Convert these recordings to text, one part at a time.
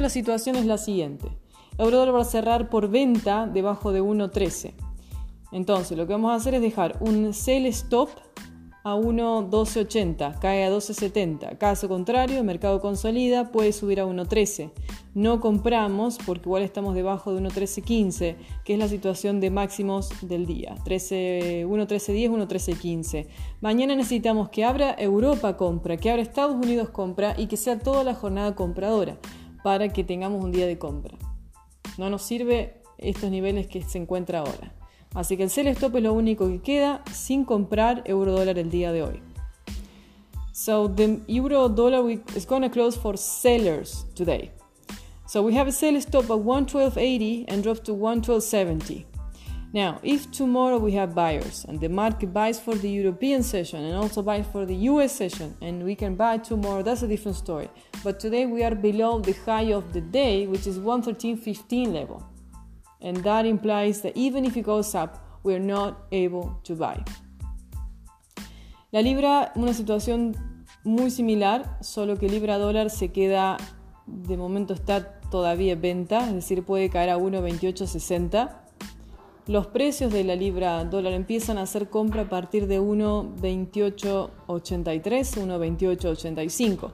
la situación es la siguiente. Eurodólar va a cerrar por venta debajo de 1.13. Entonces, lo que vamos a hacer es dejar un sell stop a 1.1280, cae a 12.70. Caso contrario, el mercado consolida, puede subir a 1.13. No compramos porque igual estamos debajo de 1.1315, que es la situación de máximos del día. 1.1310, 1.1315. Mañana necesitamos que abra Europa compra, que abra Estados Unidos compra y que sea toda la jornada compradora para que tengamos un día de compra. No nos sirve estos niveles que se encuentra ahora. Así que el sell stop es lo único que queda sin comprar euro dólar el día de hoy. So the euro dollar is going to close for sellers today. So we have a sell stop at 112.80 and drop to 112.70. Now, if tomorrow we have buyers and the market buys for the European session and also buys for the US session and we can buy tomorrow, that's a different story. But today we are below the high of the day, which is 113.15 level. and that implies that even if it goes up, we're not able to buy. La libra, una situación muy similar, solo que libra dólar se queda, de momento está todavía en venta, es decir, puede caer a 1.2860. Los precios de la libra dólar empiezan a hacer compra a partir de 1.2883, 1.2885.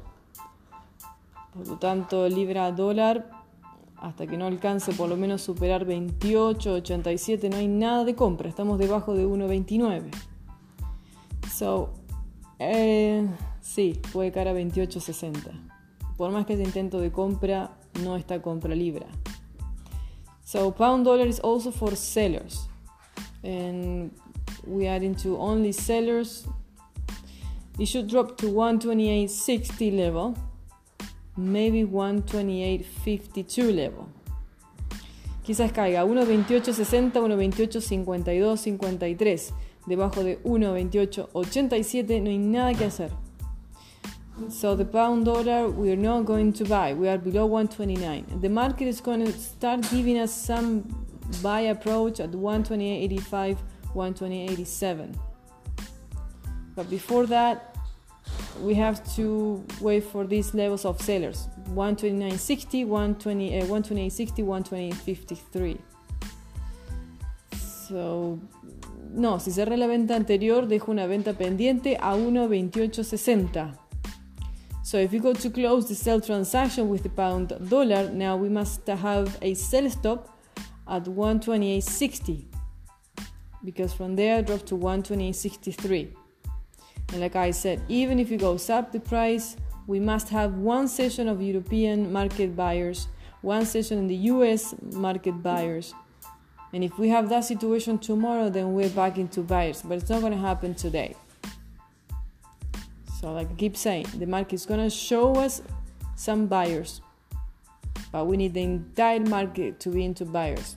Por lo tanto, libra dólar hasta que no alcance por lo menos superar 28, 87, no hay nada de compra, estamos debajo de 1,29. So, eh, sí, puede caer a 28,60. Por más que ese intento de compra, no está compra libra. So, pound dollar is also for sellers. And we are into only sellers. It should drop to 128.60 level maybe 128.52 level. Quizás caiga 1.28.60, 1.28.52, 53. Debajo de 1.28.87 no hay nada que hacer. So the pound dollar we are not going to buy. We are below 129. The market is going to start giving us some buy approach at 128.85, 128.87. But before that, we have to wait for these levels of sellers 129.60 120 uh, 128.60 128.53 so no si cerré la venta anterior dejo una venta pendiente a 1.2860 so if you go to close the sell transaction with the pound dollar now we must have a sell stop at 128.60 because from there drop to 128.63 and like I said, even if it goes up the price, we must have one session of European market buyers, one session in the US market buyers. And if we have that situation tomorrow, then we're back into buyers. But it's not going to happen today. So, like I keep saying, the market is to show us some buyers, but we need the entire market to be into buyers.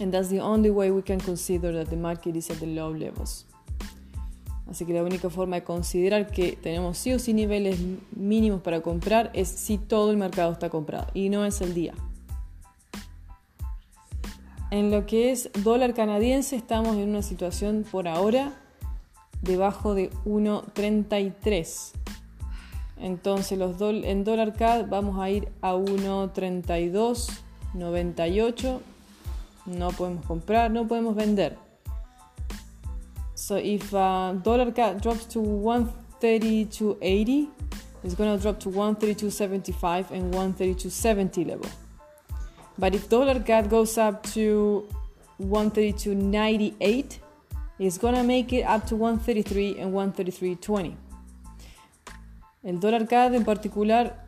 And that's the only way we can consider that the market is at the low levels. Así que la única forma de considerar que tenemos sí o sí niveles mínimos para comprar es si todo el mercado está comprado y no es el día. En lo que es dólar canadiense estamos en una situación por ahora debajo de 1.33. Entonces los en dólar CAD vamos a ir a 1.3298. No podemos comprar, no podemos vender. So if uh, dollar CAD drops to 132.80, it's gonna drop to 132.75 and 132.70 level. But if dollar CAD goes up to 132.98, it's gonna make it up to 133 and 133.20. El dólar CAD en particular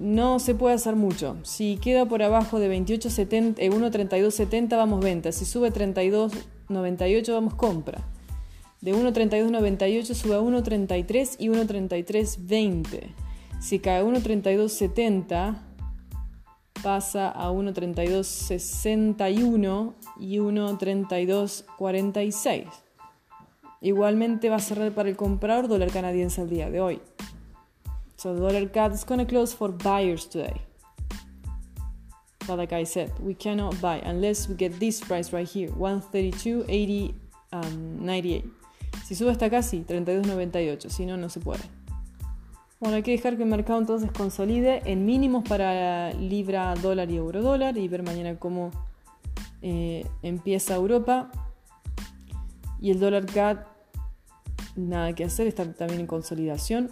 no se puede hacer mucho. Si queda por abajo de 28.70, 1.32.70 vamos venta. Si sube 32 98 vamos compra. De 1.32.98 sube a 1.33 y 1.33.20. Si cae 1.32.70 pasa a 1.32.61 y 1.32.46. Igualmente va a cerrar para el comprador dólar canadiense al día de hoy. So the dollar CAD is going to close for buyers today. But like I said, we cannot buy unless we get this price right here, 132.80 um, 98. Si sube hasta casi 32.98, si no, no se puede. Bueno, hay que dejar que el mercado entonces consolide en mínimos para libra, dólar y euro dólar y ver mañana cómo eh, empieza Europa. Y el dólar CAD, nada que hacer, está también en consolidación.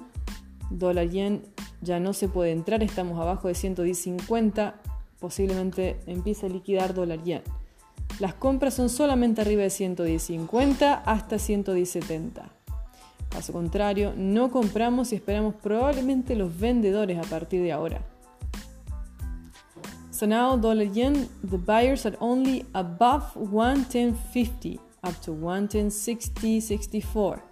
Dólar yen ya no se puede entrar, estamos abajo de 110.50, posiblemente empiece a liquidar dólar yen. Las compras son solamente arriba de 110.50 hasta 110.70. Caso contrario, no compramos y esperamos probablemente los vendedores a partir de ahora. So now dollar yen, the buyers are only above 110.50 up to 110.60, 64.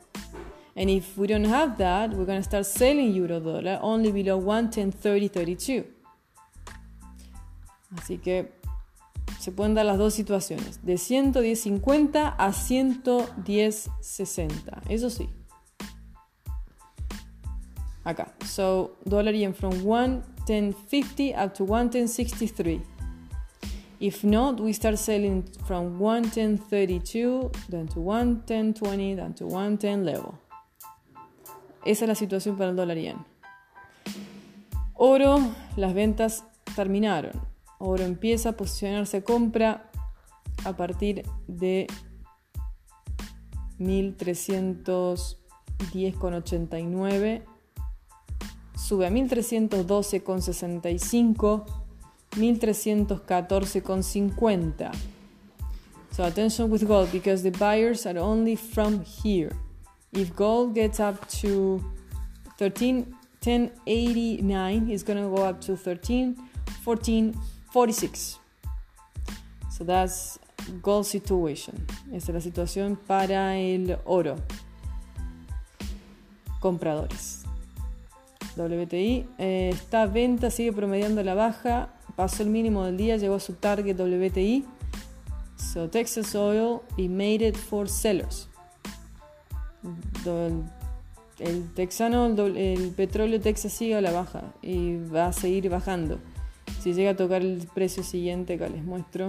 And if we don't have that, we're going to start selling euro dollar only below 110.30, 32. Así que se pueden dar las dos situaciones, de 110.50 a 110.60. Eso sí. Acá. So, dollar yen from 110.50 up to 110.63. If not, we start selling from 110.32, then to 110.20, then to 110 level. Esa es la situación para el dólar yen. Oro, las ventas terminaron. Oro empieza a posicionarse compra a partir de 1310,89 sube a 1312,65 1314,50 so attention with gold because the buyers are only from here. If gold gets up to 13 1089 it's going to go up to 13 14 46 so that's gold situation. Esa es la situación para el oro. Compradores WTI. Eh, esta venta sigue promediando la baja, pasó el mínimo del día, llegó a su target WTI. So Texas Oil y made it for sellers. El, texano, el, petróleo Texas sigue a la baja y va a seguir bajando. Si llega a tocar el precio siguiente que les muestro,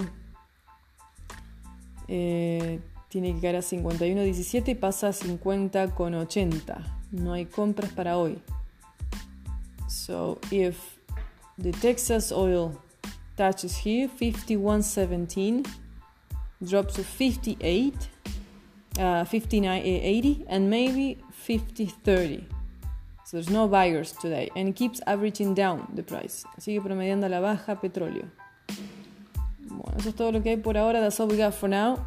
eh, tiene que caer a 51.17 y pasa a 50.80. No hay compras para hoy. So if the Texas oil touches here 51.17 drops to 58 uh, 59.80 and maybe 50.30 so there's no buyers today and it keeps averaging down the price. Sigue promediando la baja petróleo. Bueno eso es todo lo que hay por ahora. That's all we got for now